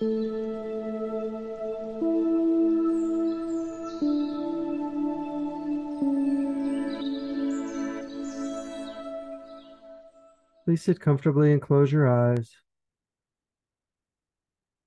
Please sit comfortably and close your eyes,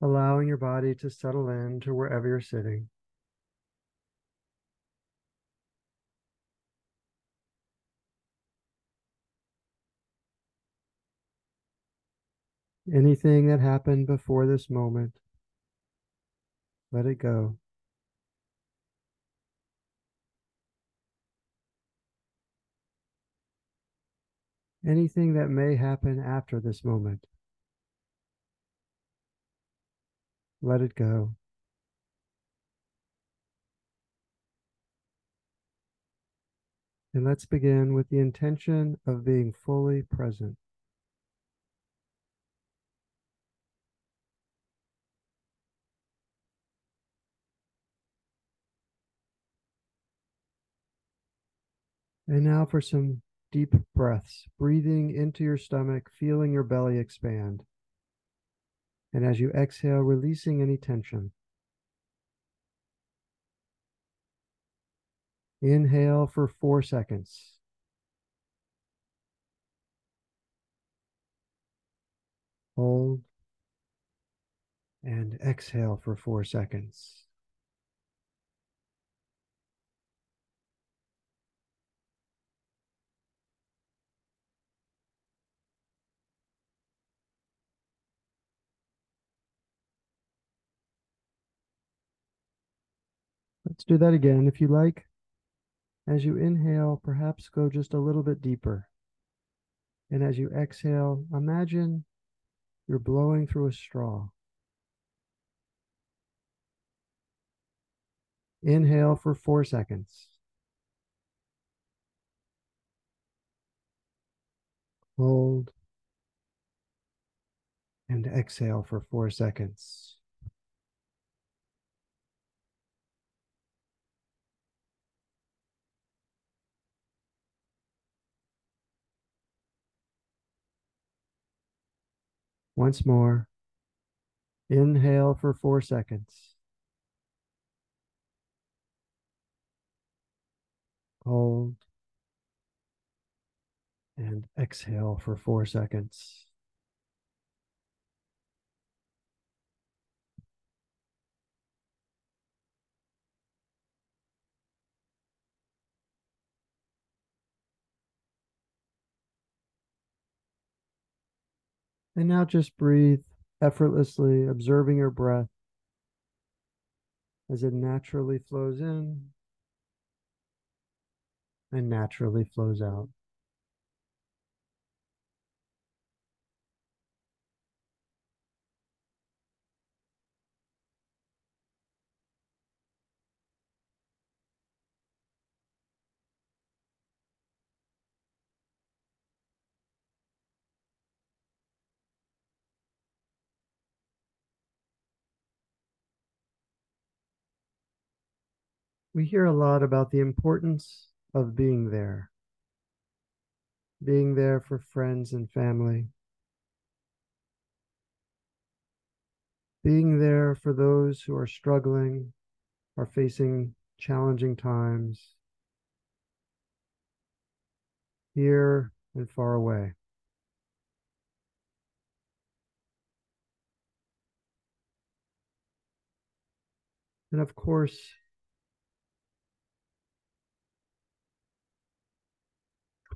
allowing your body to settle in to wherever you're sitting. Anything that happened before this moment, let it go. Anything that may happen after this moment, let it go. And let's begin with the intention of being fully present. And now for some deep breaths, breathing into your stomach, feeling your belly expand. And as you exhale, releasing any tension. Inhale for four seconds. Hold. And exhale for four seconds. Let's do that again if you like. As you inhale, perhaps go just a little bit deeper. And as you exhale, imagine you're blowing through a straw. Inhale for four seconds. Hold. And exhale for four seconds. Once more. Inhale for four seconds. Hold. And exhale for four seconds. And now just breathe effortlessly, observing your breath as it naturally flows in and naturally flows out. We hear a lot about the importance of being there, being there for friends and family, being there for those who are struggling, are facing challenging times, here and far away. And of course,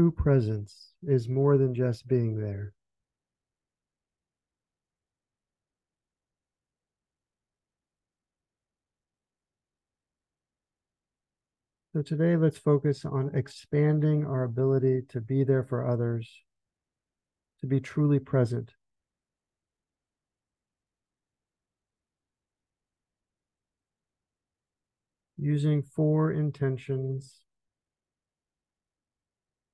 true presence is more than just being there. So today, let's focus on expanding our ability to be there for others, to be truly present. Using four intentions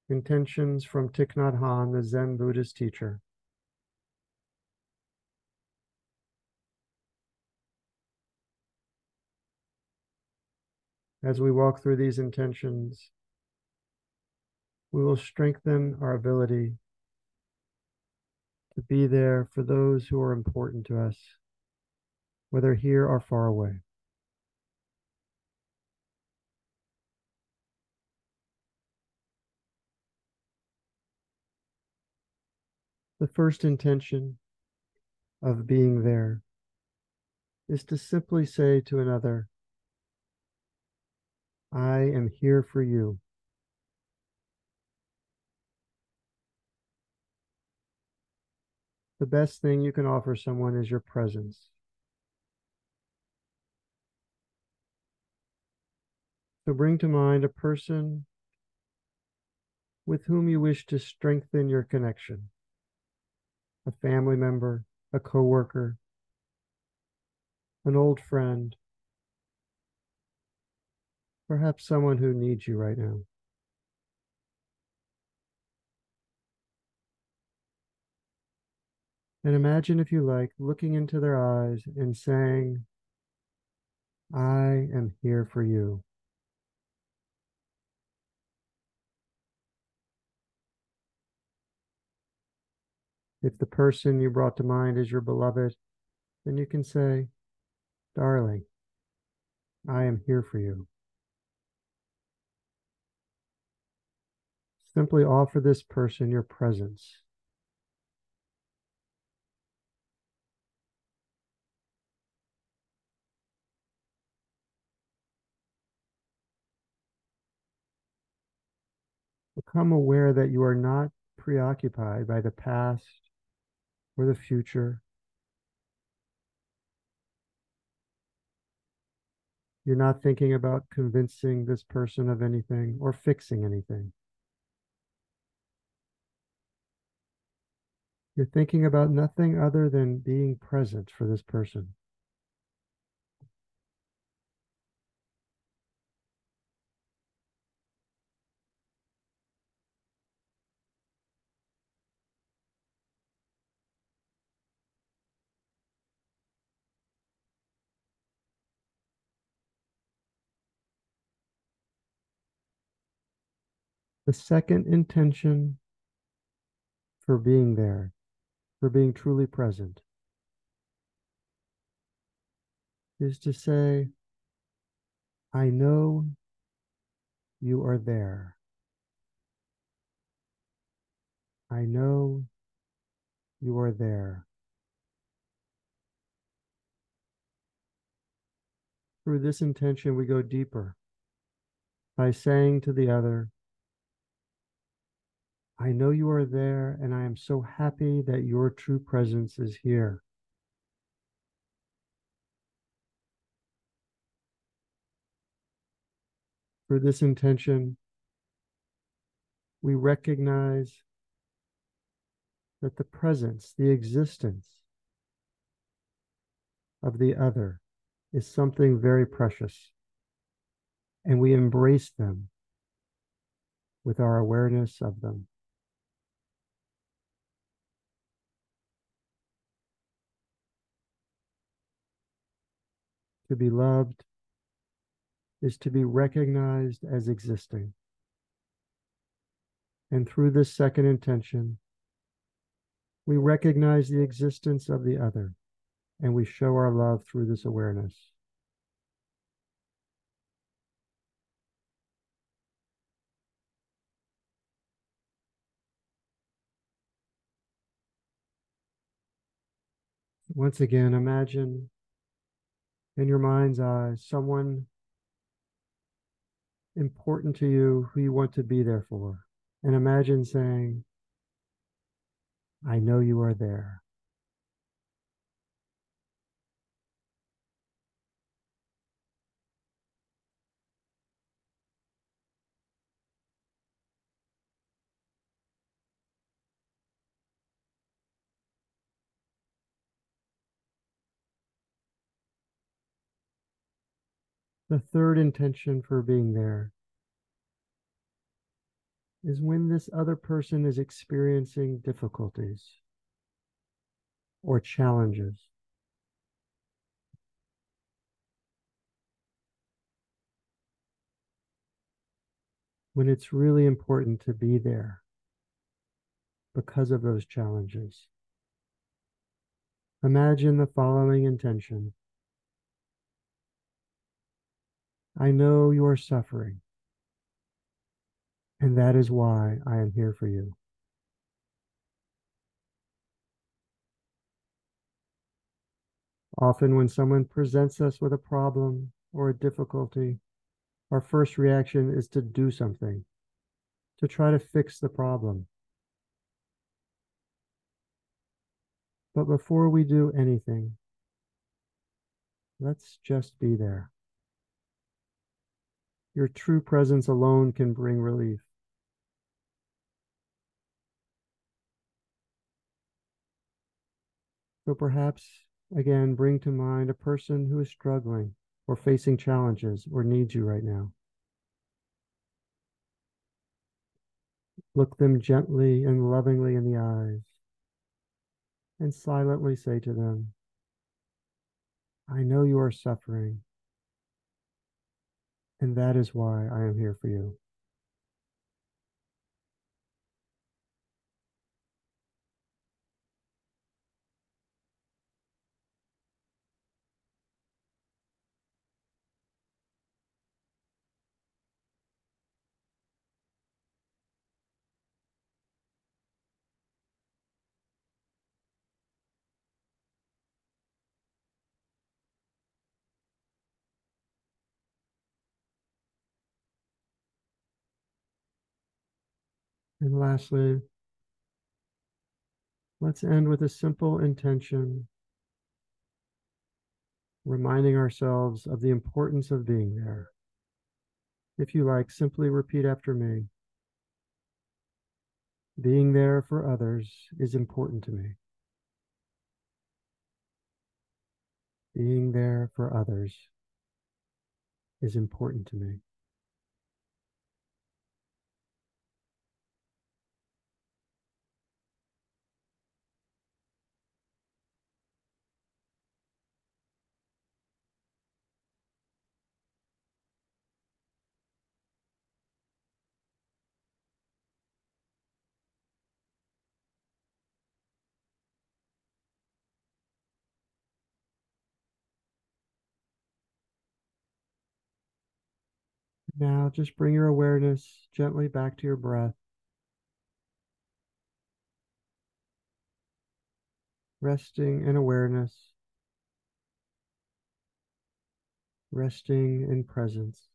Intentions from Thich Nhat Hanh, the Zen Buddhist teacher. As we walk through these intentions, we will strengthen our ability to be there for those who are important to us. whether here or far away. The first intention of being there is to simply say to another, I am here for you. The best thing you can offer someone is your presence. So bring to mind a person with whom you wish to strengthen your connection a family member, a coworker, an old friend, perhaps someone who needs you right now. And imagine, if you like, looking into their eyes and saying, I am here for you. If the person you brought to mind is your beloved, then you can say, Darling, I am here for you. Simply offer this person your presence. Become aware that you are not preoccupied by the past or the future. You're not thinking about convincing this person of anything or fixing anything. You're thinking about nothing other than being present for this person. The second intention for being there, for being truly present, is to say, I know you are there. I know you are there. Through this intention, we go deeper by saying to the other, I know you are there, and I am so happy that your true presence is here. For this intention, we recognize that the presence, the existence of the other is something very precious, and we embrace them with our awareness of them. To be loved is to be recognized as existing. And through this second intention, we recognize the existence of the other and we show our love through this awareness. Once again, imagine in your mind's eye someone important to you who you want to be there for. And imagine saying, I know you are there. The third intention for being there is when this other person is experiencing difficulties or challenges. When it's really important to be there because of those challenges. Imagine the following intention I know you are suffering, and that is why I am here for you. Often, when someone presents us with a problem or a difficulty, our first reaction is to do something, to try to fix the problem. But before we do anything, let's just be there. Your true presence alone can bring relief. So perhaps, again, bring to mind a person who is struggling or facing challenges or needs you right now. Look them gently and lovingly in the eyes and silently say to them, I know you are suffering and that is why I am here for you. And lastly, let's end with a simple intention, reminding ourselves of the importance of being there. If you like, simply repeat after me. Being there for others is important to me. Being there for others is important to me. Now just bring your awareness gently back to your breath. Resting in awareness, resting in presence.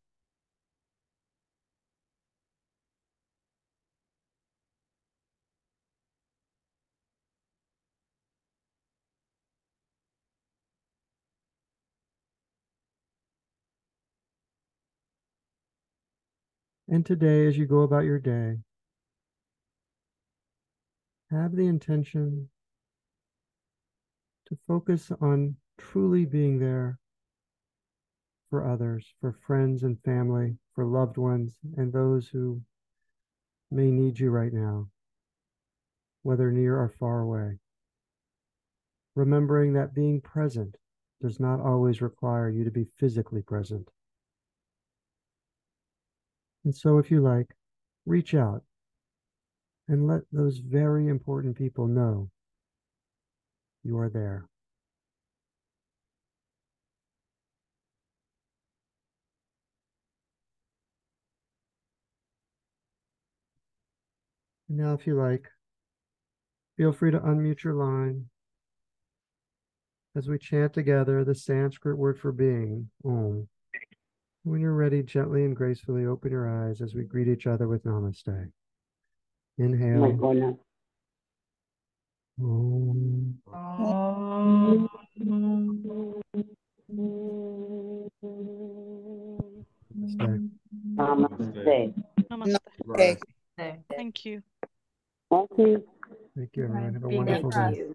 And today, as you go about your day, have the intention to focus on truly being there for others, for friends and family, for loved ones, and those who may need you right now, whether near or far away. Remembering that being present does not always require you to be physically present. And so, if you like, reach out and let those very important people know you are there. And now, if you like, feel free to unmute your line as we chant together the Sanskrit word for being, Om. When you're ready, gently and gracefully open your eyes as we greet each other with Namaste. Inhale. Om. Om. Namaste. Namaste. Namaste. Thank you. Thank you, everyone. Have a wonderful day.